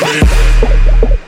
baby.